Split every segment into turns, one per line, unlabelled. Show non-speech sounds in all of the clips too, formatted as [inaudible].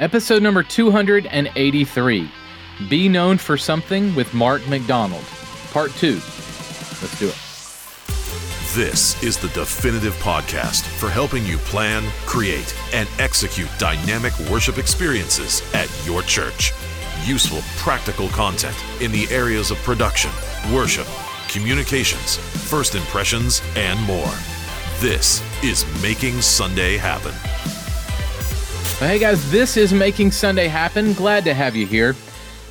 episode number 283 Be Known for Something with Mark MacDonald, part two. Let's do it.
This is the definitive podcast for helping you plan, create, and execute dynamic worship experiences at your church. Useful, practical content in the areas of production, worship, communications, first impressions, and more. This is Making Sunday Happen.
Well, hey guys, this is Making Sunday Happen. Glad to have you here.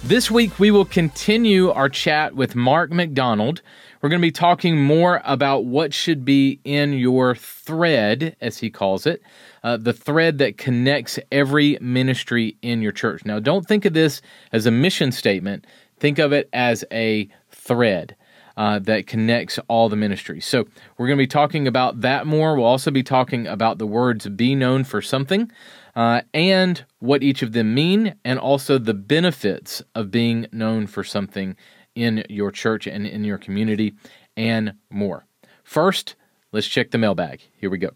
This week we will continue our chat with Mark MacDonald. We're going to be talking more about what should be in your thread, as he calls it, uh, the thread that connects every ministry in your church. Now, don't think of this as a mission statement, think of it as a thread. Uh, that connects all the ministries. So, we're going to be talking about that more. We'll also be talking about the words be known for something uh, and what each of them mean, and also the benefits of being known for something in your church and in your community, and more. First, let's check the mailbag. Here we go.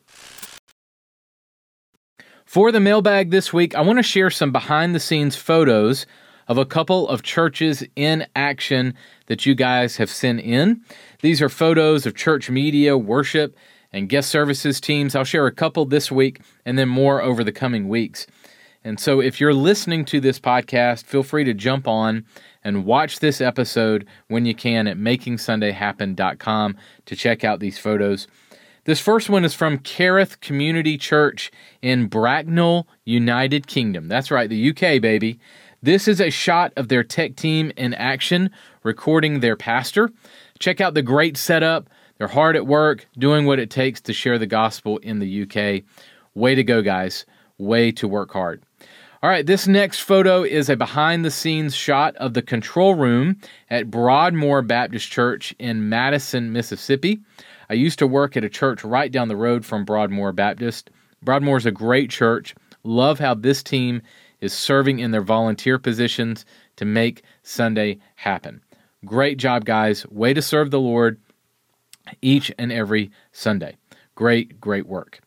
For the mailbag this week, I want to share some behind the scenes photos of a couple of churches in action that you guys have sent in. These are photos of church media, worship, and guest services teams. I'll share a couple this week and then more over the coming weeks. And so if you're listening to this podcast, feel free to jump on and watch this episode when you can at makingsundayhappen.com to check out these photos. This first one is from Kerith Community Church in Bracknell, United Kingdom. That's right, the UK, baby. This is a shot of their tech team in action, recording their pastor. Check out the great setup. They're hard at work, doing what it takes to share the gospel in the UK. Way to go, guys. Way to work hard. All right, this next photo is a behind the scenes shot of the control room at Broadmoor Baptist Church in Madison, Mississippi. I used to work at a church right down the road from Broadmoor Baptist. Broadmoor is a great church. Love how this team is serving in their volunteer positions to make Sunday happen. Great job, guys. Way to serve the Lord each and every Sunday. Great, great work.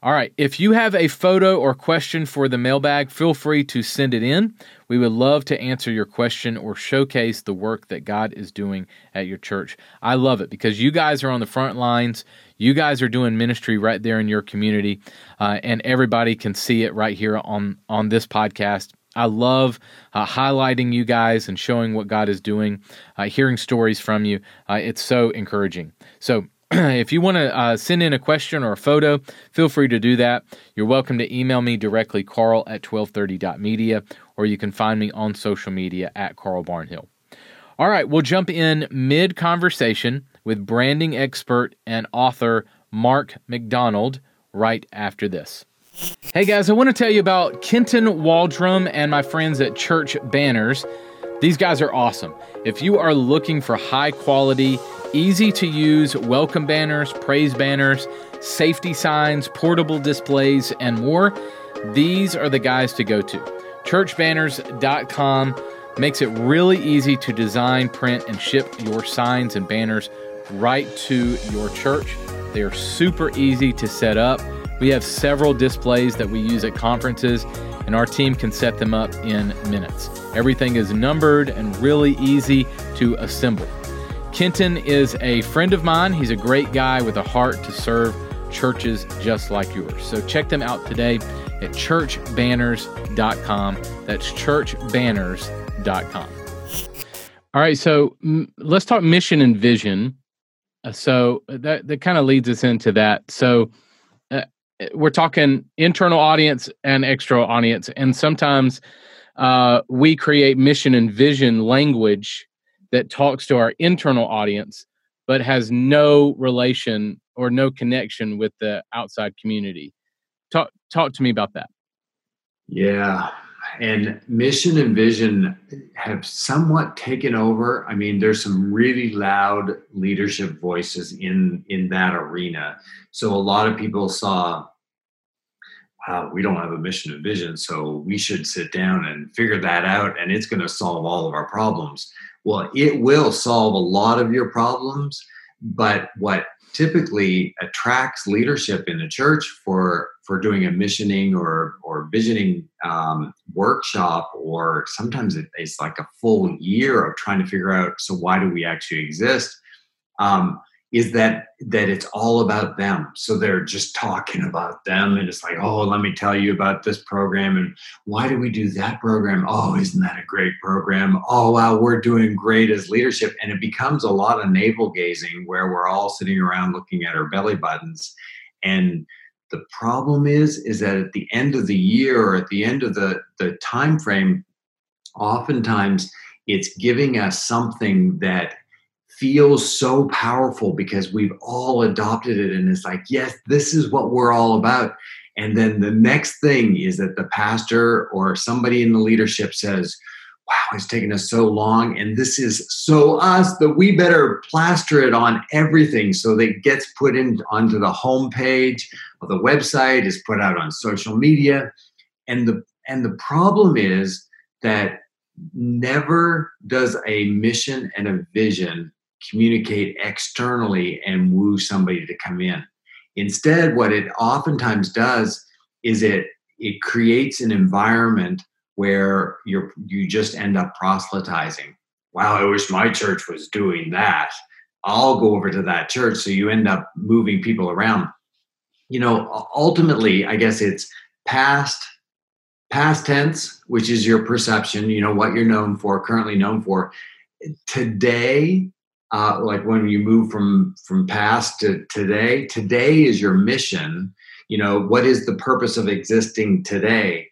All right. If you have a photo or question for the mailbag, feel free to send it in. We would love to answer your question or showcase the work that God is doing at your church. I love it because you guys are on the front lines. You guys are doing ministry right there in your community, uh, and everybody can see it right here on on this podcast. I love uh, highlighting you guys and showing what God is doing, uh, hearing stories from you. Uh, it's so encouraging. So [clears throat] if you want to uh, send in a question or a photo, feel free to do that. You're welcome to email me directly, carl at 1230.media, or you can find me on social media at Carl Barnhill. All right, we'll jump in mid conversation with branding expert and author Mark MacDonald right after this. Hey guys, I want to tell you about Kenton Waldrum and my friends at Church Banners. These guys are awesome. If you are looking for high quality, easy to use welcome banners, praise banners, safety signs, portable displays, and more, these are the guys to go to. Churchbanners.com makes it really easy to design, print, and ship your signs and banners right to your church. They are super easy to set up. We have several displays that we use at conferences, and our team can set them up in minutes. Everything is numbered and really easy to assemble. Kenton is a friend of mine. He's a great guy with a heart to serve churches just like yours. So check them out today at churchbanners.com. That's churchbanners.com. All right, so m- let's talk mission and vision. Uh, so that that kind of leads us into that. So we're talking internal audience and external audience, and sometimes uh, we create mission and vision language that talks to our internal audience, but has no relation or no connection with the outside community. Talk talk to me about that.
Yeah. And mission and vision have somewhat taken over. I mean, there's some really loud leadership voices in in that arena. So a lot of people saw, wow, we don't have a mission and vision, so we should sit down and figure that out, and it's going to solve all of our problems. Well, it will solve a lot of your problems, but what typically attracts leadership in the church for for doing a missioning or or visioning um, workshop, or sometimes it, it's like a full year of trying to figure out. So why do we actually exist? Um, is that that it's all about them so they're just talking about them and it's like oh let me tell you about this program and why do we do that program oh isn't that a great program oh wow we're doing great as leadership and it becomes a lot of navel gazing where we're all sitting around looking at our belly buttons and the problem is is that at the end of the year or at the end of the the time frame oftentimes it's giving us something that feels so powerful because we've all adopted it and it's like yes this is what we're all about. And then the next thing is that the pastor or somebody in the leadership says wow it's taken us so long and this is so us that we better plaster it on everything so that it gets put in onto the homepage of the website is put out on social media and the and the problem is that never does a mission and a vision communicate externally and woo somebody to come in. Instead, what it oftentimes does is it it creates an environment where you're you just end up proselytizing. Wow, I wish my church was doing that. I'll go over to that church. So you end up moving people around. You know, ultimately, I guess it's past past tense, which is your perception, you know, what you're known for, currently known for. Today uh, like when you move from from past to today today is your mission you know what is the purpose of existing today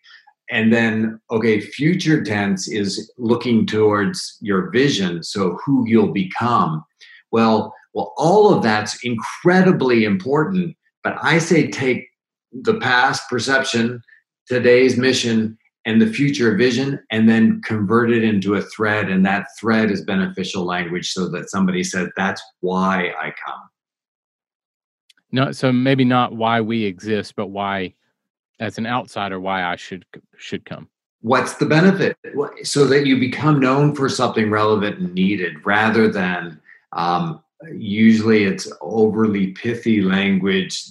and then okay future tense is looking towards your vision so who you'll become. Well well all of that's incredibly important but i say take the past perception today's mission and the future vision and then convert it into a thread and that thread is beneficial language so that somebody said that's why i come.
No so maybe not why we exist but why as an outsider why i should should come
what's the benefit so that you become known for something relevant and needed rather than um, usually it's overly pithy language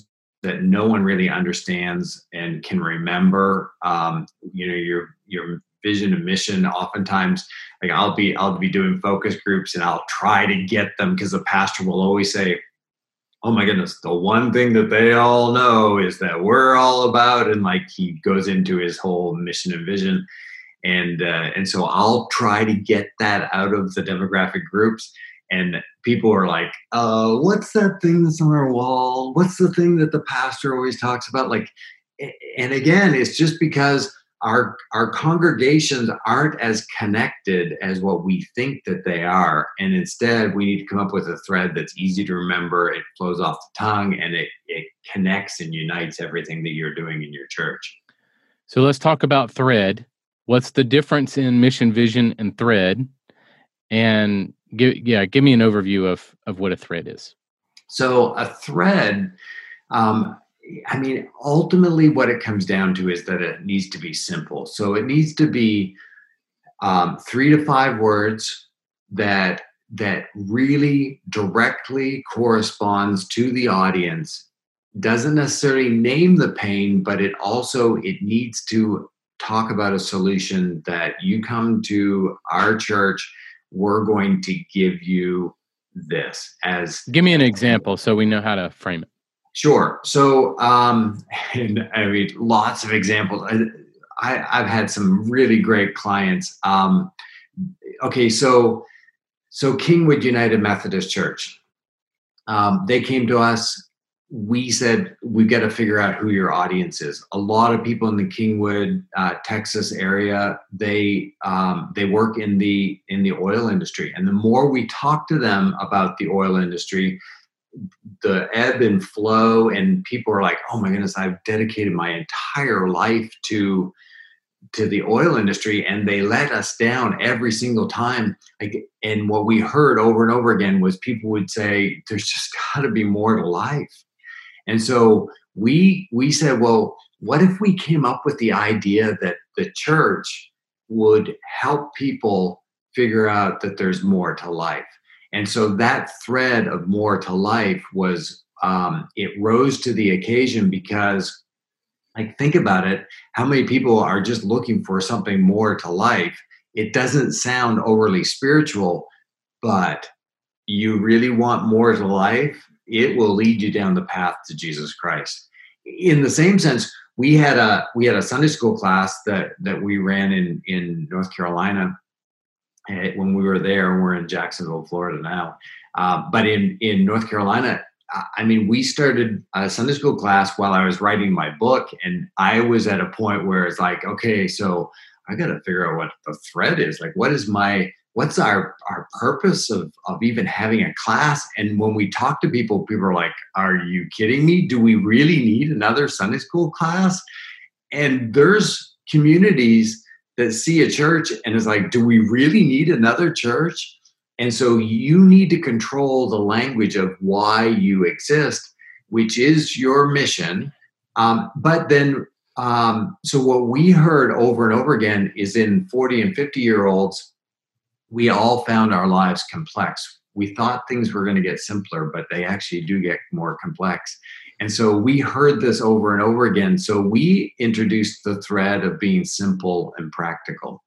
that no one really understands and can remember. Um, you know, your your vision and mission. Oftentimes, like I'll be I'll be doing focus groups and I'll try to get them because the pastor will always say, "Oh my goodness, the one thing that they all know is that we're all about," and like he goes into his whole mission and vision. And uh, and so I'll try to get that out of the demographic groups and people are like, uh, what's that thing that's on our wall? What's the thing that the pastor always talks about? Like, and again, it's just because our our congregations aren't as connected as what we think that they are, and instead we need to come up with a thread that's easy to remember. It flows off the tongue, and it it connects and unites everything that you're doing in your church.
So let's talk about thread. What's the difference in mission, vision, and thread? And give yeah give me an overview of of what a thread is
so a thread um, i mean ultimately what it comes down to is that it needs to be simple. So it needs to be um, three to five words that that really directly corresponds to the audience. Doesn't necessarily name the pain but it also it needs to talk about a solution that you come to our church we're going to give you this as
give me an example so we know how to frame it
sure. So um [laughs] and i mean lots of examples. I, i've had some really great clients. Um okay so so kingwood united methodist church. Um, they came to us. We said we've got to figure out who your audience is. A lot of people in the Kingwood, uh, Texas area, they um, they work in the in the oil industry, and the more we talk to them about the oil industry, the ebb and flow, and people are like, "Oh my goodness, I've dedicated my entire life to." to the oil industry and they let us down every single time like and what we heard over and over again was people would say there's just [laughs] got to be more to life and so we we said, well, what if we came up with the idea that the church would help people figure out that there's more to life? And so that thread of more to life was um, it rose to the occasion because like think about it how many people are just looking for something more to life? It doesn't sound overly spiritual but you really want more to life it will lead you down the path to jesus christ. In the same sense we had a we had a sunday school class that that we ran in in north carolina when we were there we're in jacksonville florida now uh, but in in north carolina I mean, we started a Sunday school class while I was writing my book, and I was at a point where it's like, okay, so I got to figure out what the thread is. Like, what is my what's our our purpose of of even having a class? And when we talk to people, people are like, "Are you kidding me? Do we really need another Sunday school class?" And there's communities that see a church and is like, "Do we really need another church?" And so you need to control the language of why you exist, which is your mission. Um, but then, um, so what we heard over and over again is in 40 and 50 year olds, we all found our lives complex. We thought things were going to get simpler, but they actually do get more complex. And so we heard this over and over again. So we introduced the thread of being simple and practical.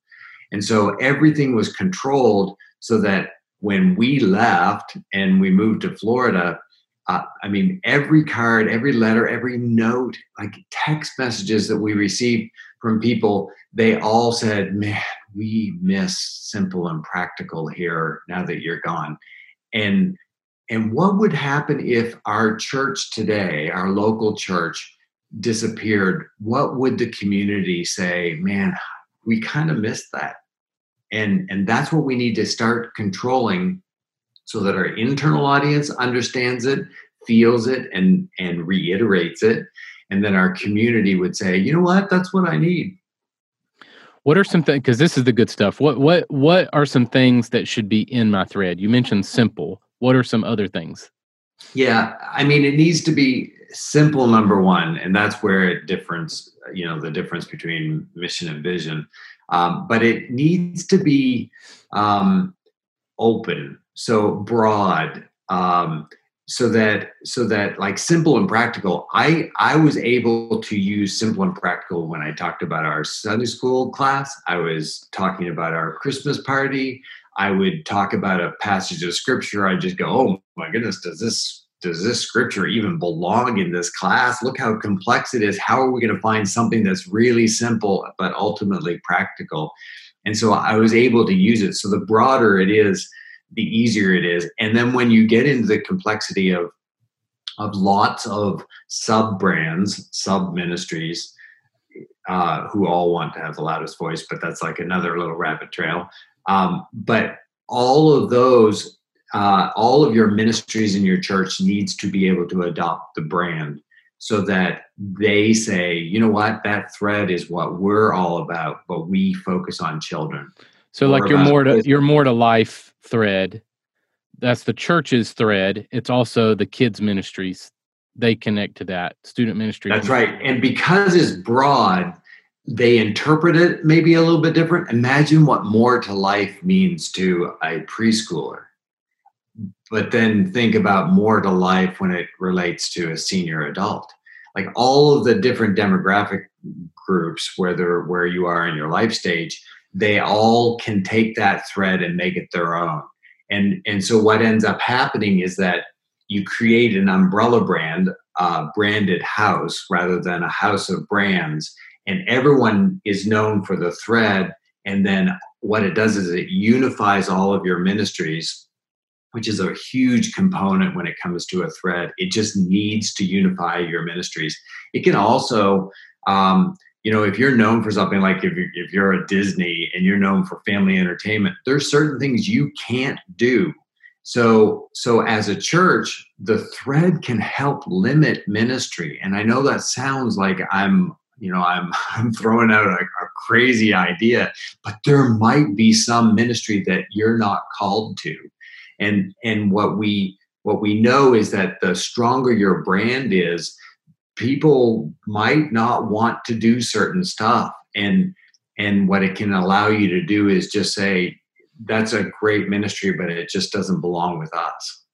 And so everything was controlled so that when we left and we moved to Florida, uh, I mean, every card, every letter, every note, like text messages that we received from people, they all said, Man, we miss simple and practical here now that you're gone. And and what would happen if our church today, our local church, disappeared? What would the community say? Man, we kind of missed that and and that's what we need to start controlling so that our internal audience understands it feels it and and reiterates it and then our community would say you know what that's what i need
what are some things because this is the good stuff. What what what are some things that should be in my thread? You mentioned simple. What are some other things?
Yeah i mean it needs to be simple number one and that's where it difference you know the difference between mission and vision. Um, but it needs to be um, open, so broad, um, so that so that like simple and practical. I I was able to use simple and practical when I talked about our Sunday school class. I was talking about our Christmas party. I would talk about a passage of scripture. I just go, oh my goodness, does this does this scripture even belong in this class? Look how complex it is. How are we going to find something that's really simple but ultimately practical? And so I was able to use it. So the broader it is, the easier it is. And then when you get into the complexity of of lots of sub brands, sub ministries, uh, who all want to have the loudest voice, but that's like another little rabbit trail. Um, but all of those uh, all of your ministries in your church needs to be able to adopt the brand so that they say you know what that thread is what we're all about but we focus on children
so like you're more to you're more to life thread. That's the church's thread. It's also the kids ministries. They connect to that. Student ministry
that's right. And because it's broad they interpret it maybe a little bit different. Imagine what more to life means to a preschooler. But then think about more to life when it relates to a senior adult. Like all of the different demographic groups whether where you are in your life stage they all can take that thread and make it their own and and so what ends up happening is that you create an umbrella brand a branded house rather than a house of brands and everyone is known for the thread and then what it does is it unifies all of your ministries which is a huge component when it comes to a thread. It just needs to unify your ministries. It can also, um, you know, if you're known for something like if you're, if you're a Disney and you're known for family entertainment, there's certain things you can't do. So, so as a church, the thread can help limit ministry. And I know that sounds like I'm you know i'm [laughs] i'm throwing out a, a, crazy idea but there might be some ministry that you're not called to and and what we what we know is that the stronger your brand is people might not want to do certain stuff and and what it can allow you to do is just say that's a great ministry but it just doesn't belong with us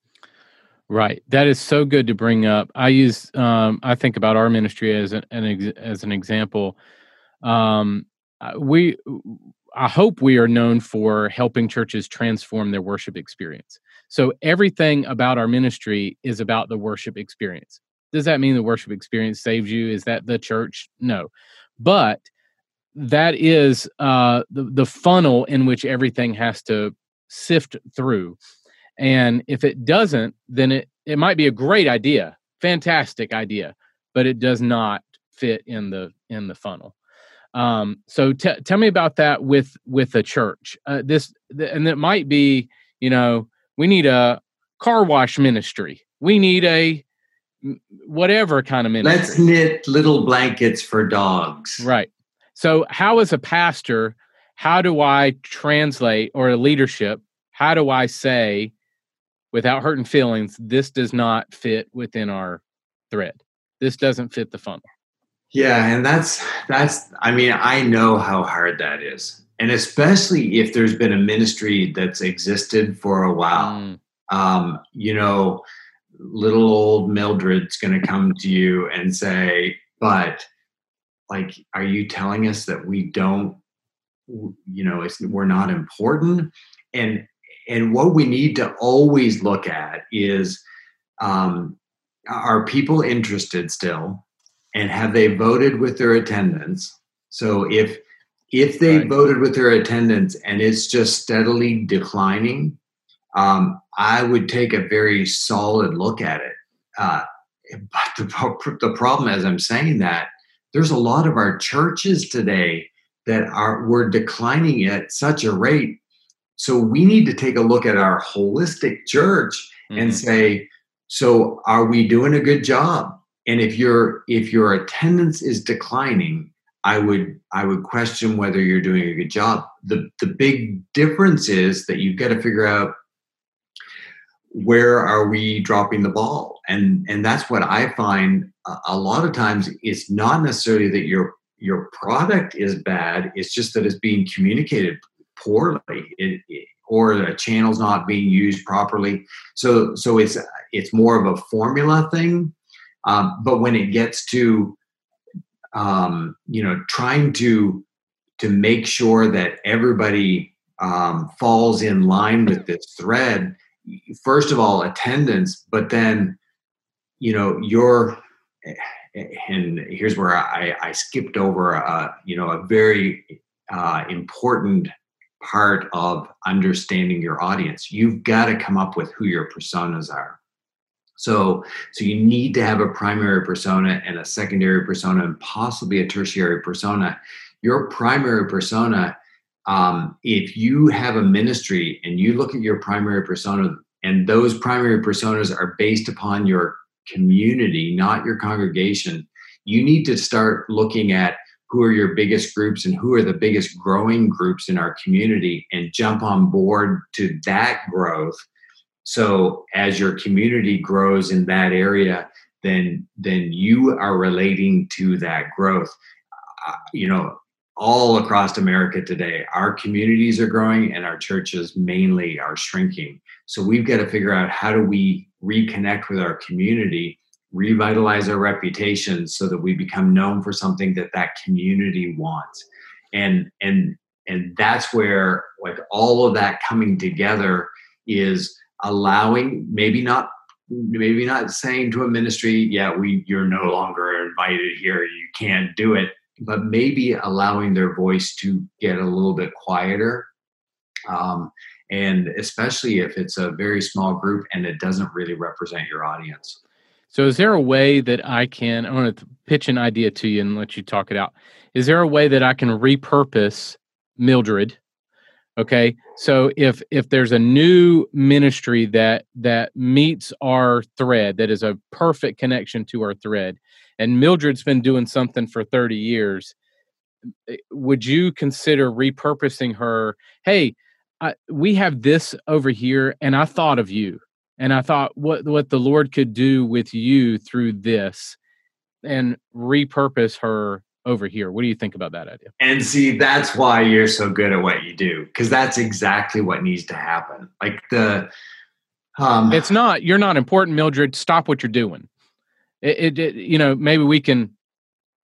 Right. That is so good to bring up. I use um, I think about our ministry as an, an as an example. Um, we I hope we are known for helping churches transform their worship experience. So everything about our ministry is about the worship experience. Does that mean the worship experience saves you? Is that the church? No. But that is uh, the, the funnel in which everything has to sift through. And if it doesn't, then it, it might be a great idea, fantastic idea, but it does not fit in the in the funnel. Um, so t- tell me about that with with a church. Uh, this th- and it might be, you know, we need a car wash ministry. We need a whatever kind of ministry.
Let's knit little blankets for dogs.
Right. So how as a pastor, how do I translate or a leadership, how do I say without hurting feelings, this does not fit within our thread. This doesn't fit the funnel.
Yeah, and that's that's I mean, I know how hard that is. And especially if there's been a ministry that's existed for a while. Mm. Um, you know, little old Mildred's going to come to you and say, "But like are you telling us that we don't you know, it's we're not important?" And and what we need to always look at is um, are people interested still and have they voted with their attendance so if if they right. voted with their attendance and it's just steadily declining um, i would take a very solid look at it. Uh, but the, the problem as i'm saying that there's a lot of our churches today that are we're declining at such a rate. So we need to take a look at our holistic church mm-hmm. and say so are we doing a good job? And if your if your attendance is declining i would i would question whether you're doing a good job. The the big difference is that you've got to figure out where are we dropping the ball? And and that's what i find a, lot of times it's not necessarily that your your product is bad it's just that it's being communicated poorly it, it, or the channel's not being used properly. So so it's it's more of a formula thing um, but when it gets to um, you know trying to to make sure that everybody um, falls in line with this thread first of all attendance but then you know your and here's where I, I skipped over a you know a very uh, important part of understanding your audience. You've got to come up with who your personas are. So, so you need to have a primary persona and a secondary persona and possibly a tertiary persona. Your primary persona, um, if you have a ministry and you look at your primary persona, and those primary personas are based upon your community, not your congregation, you need to start looking at who are your biggest groups and who are the biggest growing groups in our community and jump on board to that growth. So as your community grows in that area then then you are relating to that growth. Uh, you know all across america today. Our communities are growing and our churches mainly are shrinking. So we've got to figure out how do we reconnect with our community revitalize our reputation so that we become known for something that that community wants. And and and that's where like all of that coming together is allowing maybe not maybe not saying to a ministry yeah we you're no longer invited here. You can't do it but maybe allowing their voice to get a little bit quieter um, and especially if it's a very small group and it doesn't really represent your audience
so, is there a way that I can? I want to pitch an idea to you and let you talk it out. Is there a way that I can repurpose Mildred? Okay, so if if there's a new ministry that that meets our thread, that is a perfect connection to our thread, and Mildred's been doing something for 30 years, eh, would you consider repurposing her? Hey, I, we have this over here, and I thought of you and I thought what what the Lord could do with you through this and repurpose her over here. What do you think about that idea?
And see, that's why you're so good at what you do because that's exactly what needs to happen. Like the
Um, it's not. You're not important, Mildred. Stop what you're doing. It, it, you know, maybe we can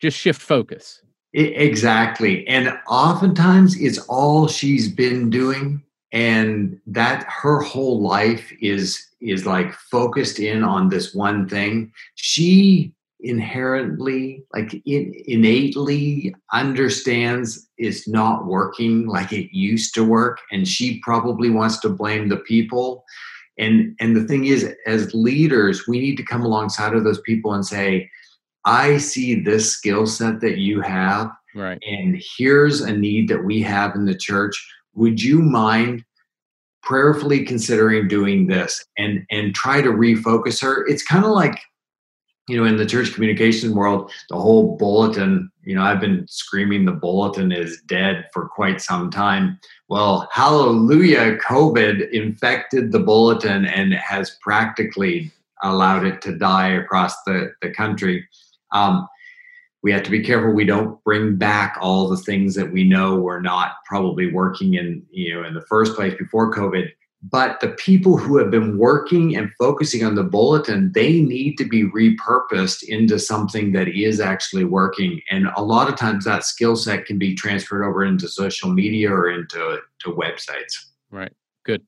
just shift focus.
exactly, and oftentimes it's all she's been doing, and that her whole life is is like focused in on this one thing. She inherently like in, innately understands it's not working like it used to work and she probably wants to blame the people and and the thing is as leaders we need to come alongside of those people and say i see this skill set that you have
right.
and here's a need that we have in the church. Would you mind prayerfully considering doing this? And and try to refocus her. It's kind of like you know, in the church communication world, the whole bulletin, you know, I've been screaming the bulletin is dead for quite some time. Well, hallelujah, COVID infected the bulletin and has practically allowed it to die across the, the country. Um, we have to be careful we don't bring back all the things that we know were not probably working in you know in the first place before covid but the people who have been working and focusing on the bulletin they need to be repurposed into something that is actually working. And a lot of times that skill set can be transferred over into social media or into to websites.
Right. Good.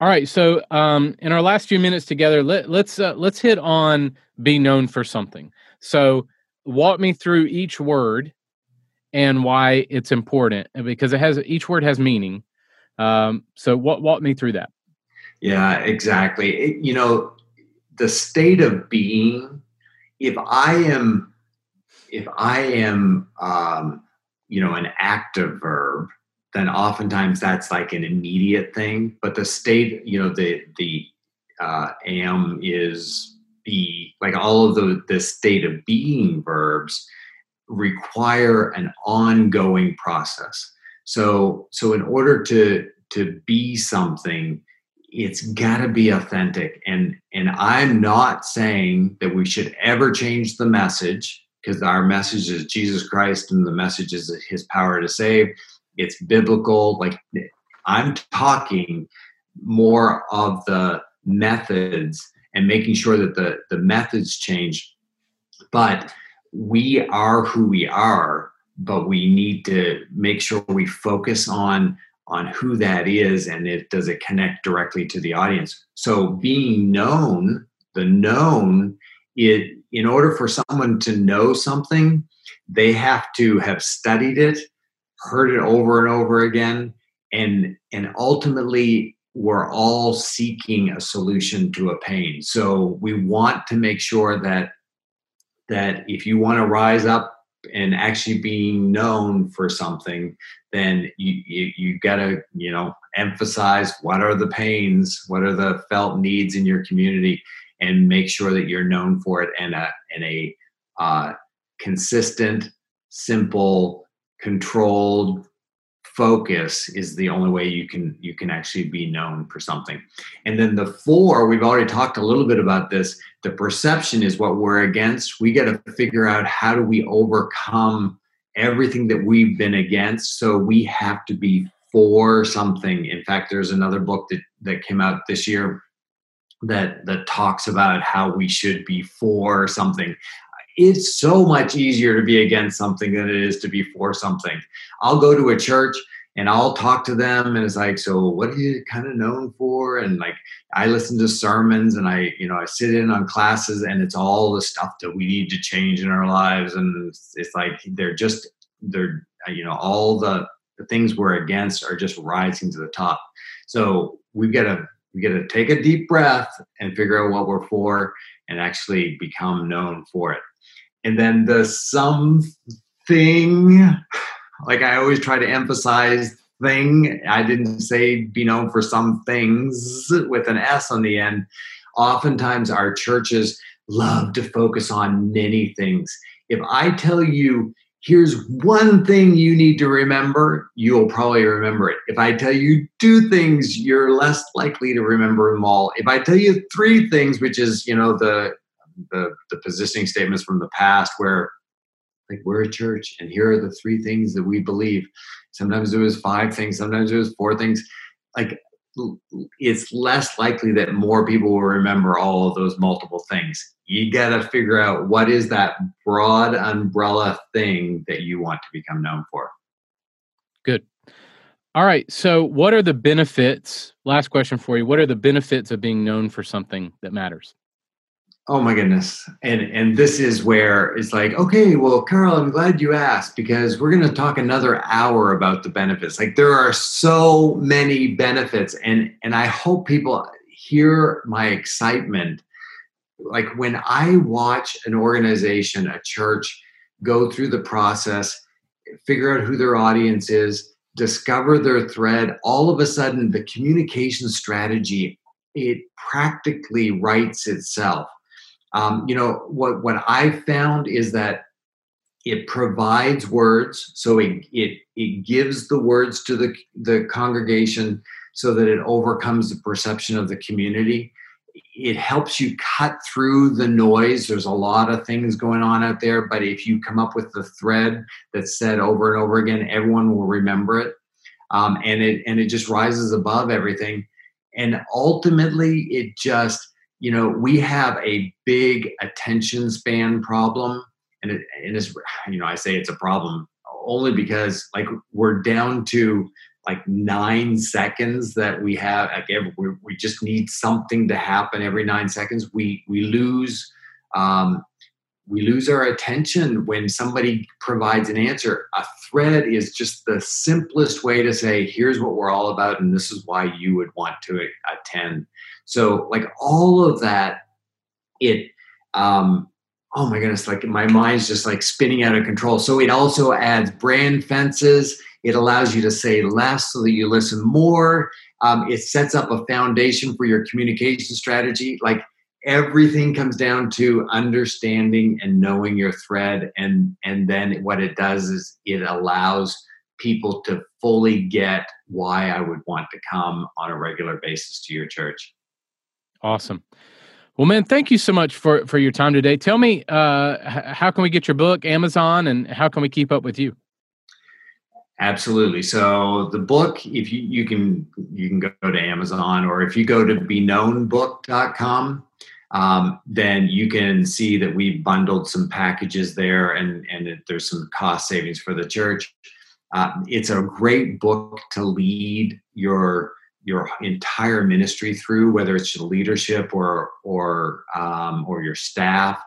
All right. So um, in our last few minutes together let, let's uh, let's hit on be known for something. So walk me through each word and why it's important because it has each word has meaning um, so walk, walk me through that.
Yeah, exactly. It, you know, the state of being, if I am, if I am, um, you know, an active verb, then oftentimes that's like an immediate thing. But the state, you know, the, the, uh, am is be like all of the, the state of being verbs require an ongoing process so so in order to to be something, it's got to be authentic. And and I'm not saying that we should ever change the message because our message is Jesus Christ and the message is his power to save. It's biblical. Like I'm talking more of the methods and making sure that the the methods change. But we are who we are but we need to make sure we focus on on who that is and it does it connect directly to the audience. So being known the known it in order for someone to know something they have to have studied it heard it over and over again and and ultimately we're all seeking a solution to a pain. So we want to make sure that that if you want to rise up and actually being known for something then you you, you got to you know emphasize what are the pains what are the felt needs in your community and make sure that you're known for it and a and a uh, consistent simple controlled focus is the only way you can you can actually be known for something. And then the four we've already talked a little bit about this. The perception is what we're against. We got to figure out how do we overcome everything that we've been against. So we have to be for something. In fact there's another book that that came out this year that that talks about how we should be for something it's so much easier to be against something than it is to be for something. I'll go to a church and I'll talk to them and it's like, so what are you kind of known for? And like I listen to sermons and I, you know, I sit in on classes and it's all the stuff that we need to change in our lives. And it's, like they're just they're you know, all the, the things we're against are just rising to the top. So we've got to we got to take a deep breath and figure out what we're for and actually become known for it and then the something like i always try to emphasize thing i didn't say be known for some things with an s on the end oftentimes our churches love to focus on many things if i tell you here's one thing you need to remember, you'll probably remember it. If I tell you two things, you're less likely to remember them all. If I tell you three things, which is, you know, the the, the positioning statements from the past where like we're a church and here are the three things that we believe sometimes it was five things sometimes it was four things like it's less likely that more people will remember all of those multiple things. You got to figure out what is that broad umbrella thing that you want to become known for.
Good. All right. So, what are the benefits? Last question for you. What are the benefits of being known for something that matters?
Oh my goodness. And and this is where it's like, okay, well, Carl, I'm glad you asked because we're going to talk another hour about the benefits. Like there are so many benefits and and I hope people hear my excitement. Like when I watch an organization, a church go through the process, figure out who their audience is, discover their thread, all of a sudden the communication strategy it practically writes itself um, you know what what I found is that it provides words, so it it it gives the words to the the congregation so that it overcomes the perception of the community. It helps you cut through the noise. There's a lot of things going on out there, but if you come up with the thread that's said over and over again, everyone will remember it, um, and it and it just rises above everything. And ultimately, it just you know, we have a big attention span problem. And it, and it's, you know, I say it's a problem only because like we're down to like nine seconds that we have like every, we, we just need something to happen every nine seconds we we lose um, we lose our attention when somebody provides an answer a thread is just the simplest way to say here's what we're all about and this is why you would want to attend so like all of that, it um oh my goodness, like my mind's just like spinning out of control. So it also adds brand fences. It allows you to say less so that you listen more. Um, it sets up a foundation for your communication strategy. Like everything comes down to understanding and knowing your thread, and and then what it does is it allows people to fully get why I would want to come on a regular basis to your church.
Awesome. Well, man, thank you so much for for your time today. Tell me, uh, how can we get your book, Amazon, and how can we keep up with you?
Absolutely. So the book, if you you can you can go to Amazon, or if you go to beknownbook.com, um, then you can see that we've bundled some packages there, and and it, there's some cost savings for the church. Uh, it's a great book to lead your your entire ministry through, whether it's your leadership or or um, or your staff,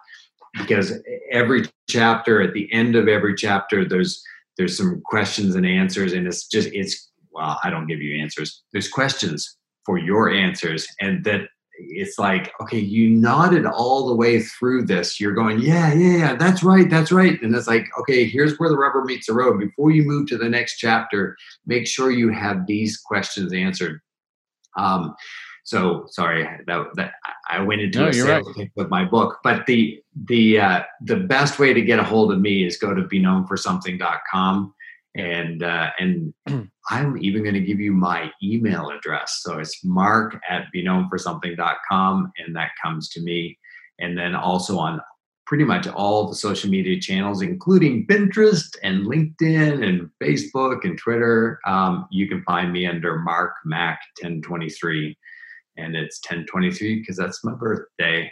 because every chapter, at the end of every chapter, there's there's some questions and answers, and it's just it's well, I don't give you answers. There's questions for your answers, and that it's like okay, you nodded all the way through this. You're going, yeah, yeah, yeah, that's right, that's right, and it's like okay, here's where the rubber meets the road. Before you move to the next chapter, make sure you have these questions answered um, so sorry that, that I went into no, a sales right. with my book, but the the uh, the best way to get a hold of me is go to beknownforsomething.com and uh, and [clears throat] I'm even going to give you my email address. So it's mark at beknownforsomething.com and that comes to me. And then also on pretty much all the social media channels, including Pinterest and LinkedIn and Facebook and Twitter. Um, you can find me under Mark Mac 1023. And it's 1023 because that's my birthday.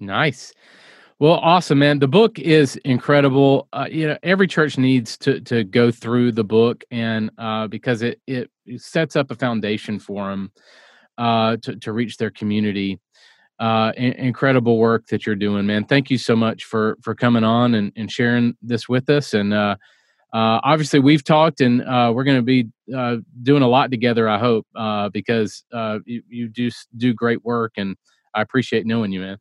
Nice. Well, awesome, man. The book is incredible. Uh, you know, every church needs to to go through the book, and uh, because it, it sets up a foundation for them uh, to to reach their community uh, in- incredible work that you're doing, man. Thank you so much for for coming on and, and sharing this with us. And uh, uh, obviously, we've talked, and uh, we're going to be uh, doing a lot together. I hope uh, because you, you do do great work, and I appreciate knowing you, man.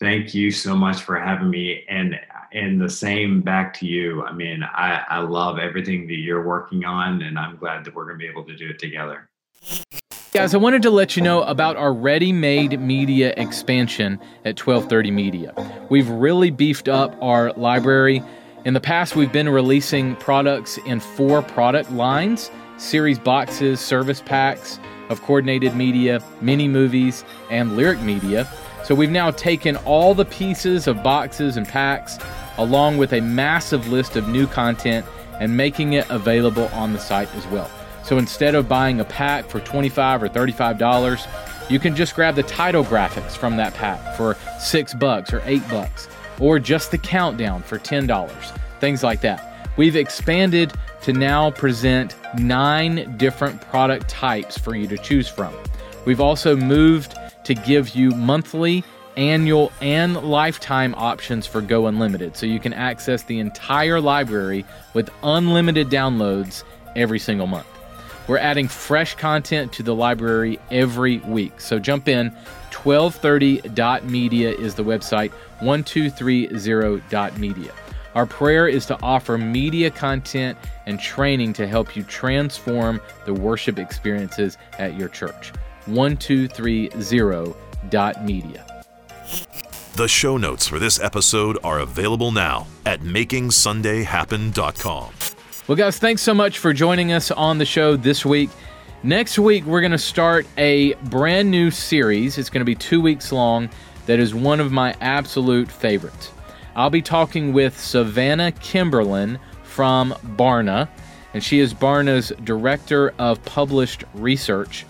Thank you so much for having me, and and the same back to you. I mean, I I love everything that you're working on, and I'm glad that we're going to be able to do it together.
Guys, I wanted to let you know about our ready made media expansion at 1230 Media. We've really beefed up our library. In the past, we've been releasing products in four product lines series boxes, service packs of coordinated media, mini movies, and lyric media. So we've now taken all the pieces of boxes and packs along with a massive list of new content and making it available on the site as well. So instead of buying a pack for 25 or $35, you can just grab the title graphics from that pack for 6 bucks or 8 bucks or just the countdown for $10. Things like that. We've expanded to now present 9 different product types for you to choose from. We've also moved to give you monthly, annual, and lifetime options for Go Unlimited so you can access the entire library with unlimited downloads every single month. We're adding fresh content to the library every week. So jump in. 1230.media is the website, 1230.media. Our prayer is to offer media content and training to help you transform the worship experiences at your church. 1230.media.
The show notes for this episode are available now at makingsundayhappen.com.
Well, guys, thanks so much for joining us on the show this week. Next week, we're going to start a brand new series. It's going to be two weeks long. That is one of my absolute favorites. I'll be talking with Savannah Kimberlin from Barna, and she is Barna's Director of Published Research.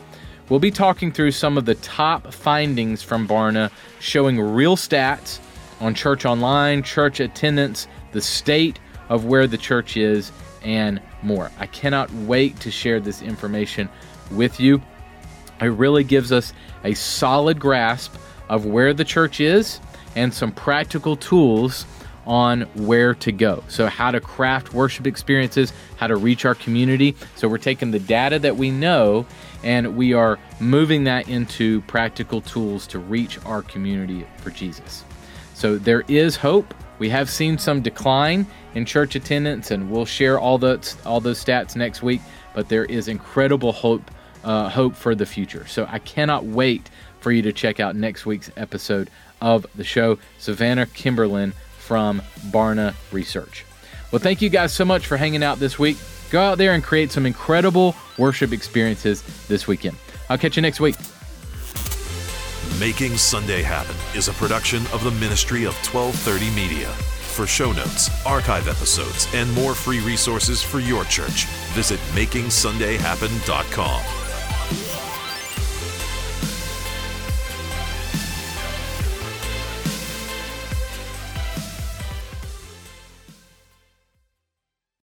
We'll be talking through some of the top findings from Barna, showing real stats on church online, church attendance, the state of where the church is, and more. I cannot wait to share this information with you. It really gives us a solid grasp of where the church is and some practical tools on where to go. So, how to craft worship experiences, how to reach our community. So, we're taking the data that we know and we are moving that into practical tools to reach our community for Jesus. So, there is hope. We have seen some decline in church attendance, and we'll share all those all those stats next week. But there is incredible hope uh, hope for the future. So I cannot wait for you to check out next week's episode of the show. Savannah Kimberlin from Barna Research. Well, thank you guys so much for hanging out this week. Go out there and create some incredible worship experiences this weekend. I'll catch you next week.
Making Sunday Happen is a production of the Ministry of 1230 Media. For show notes, archive episodes, and more free resources for your church, visit MakingSundayHappen.com.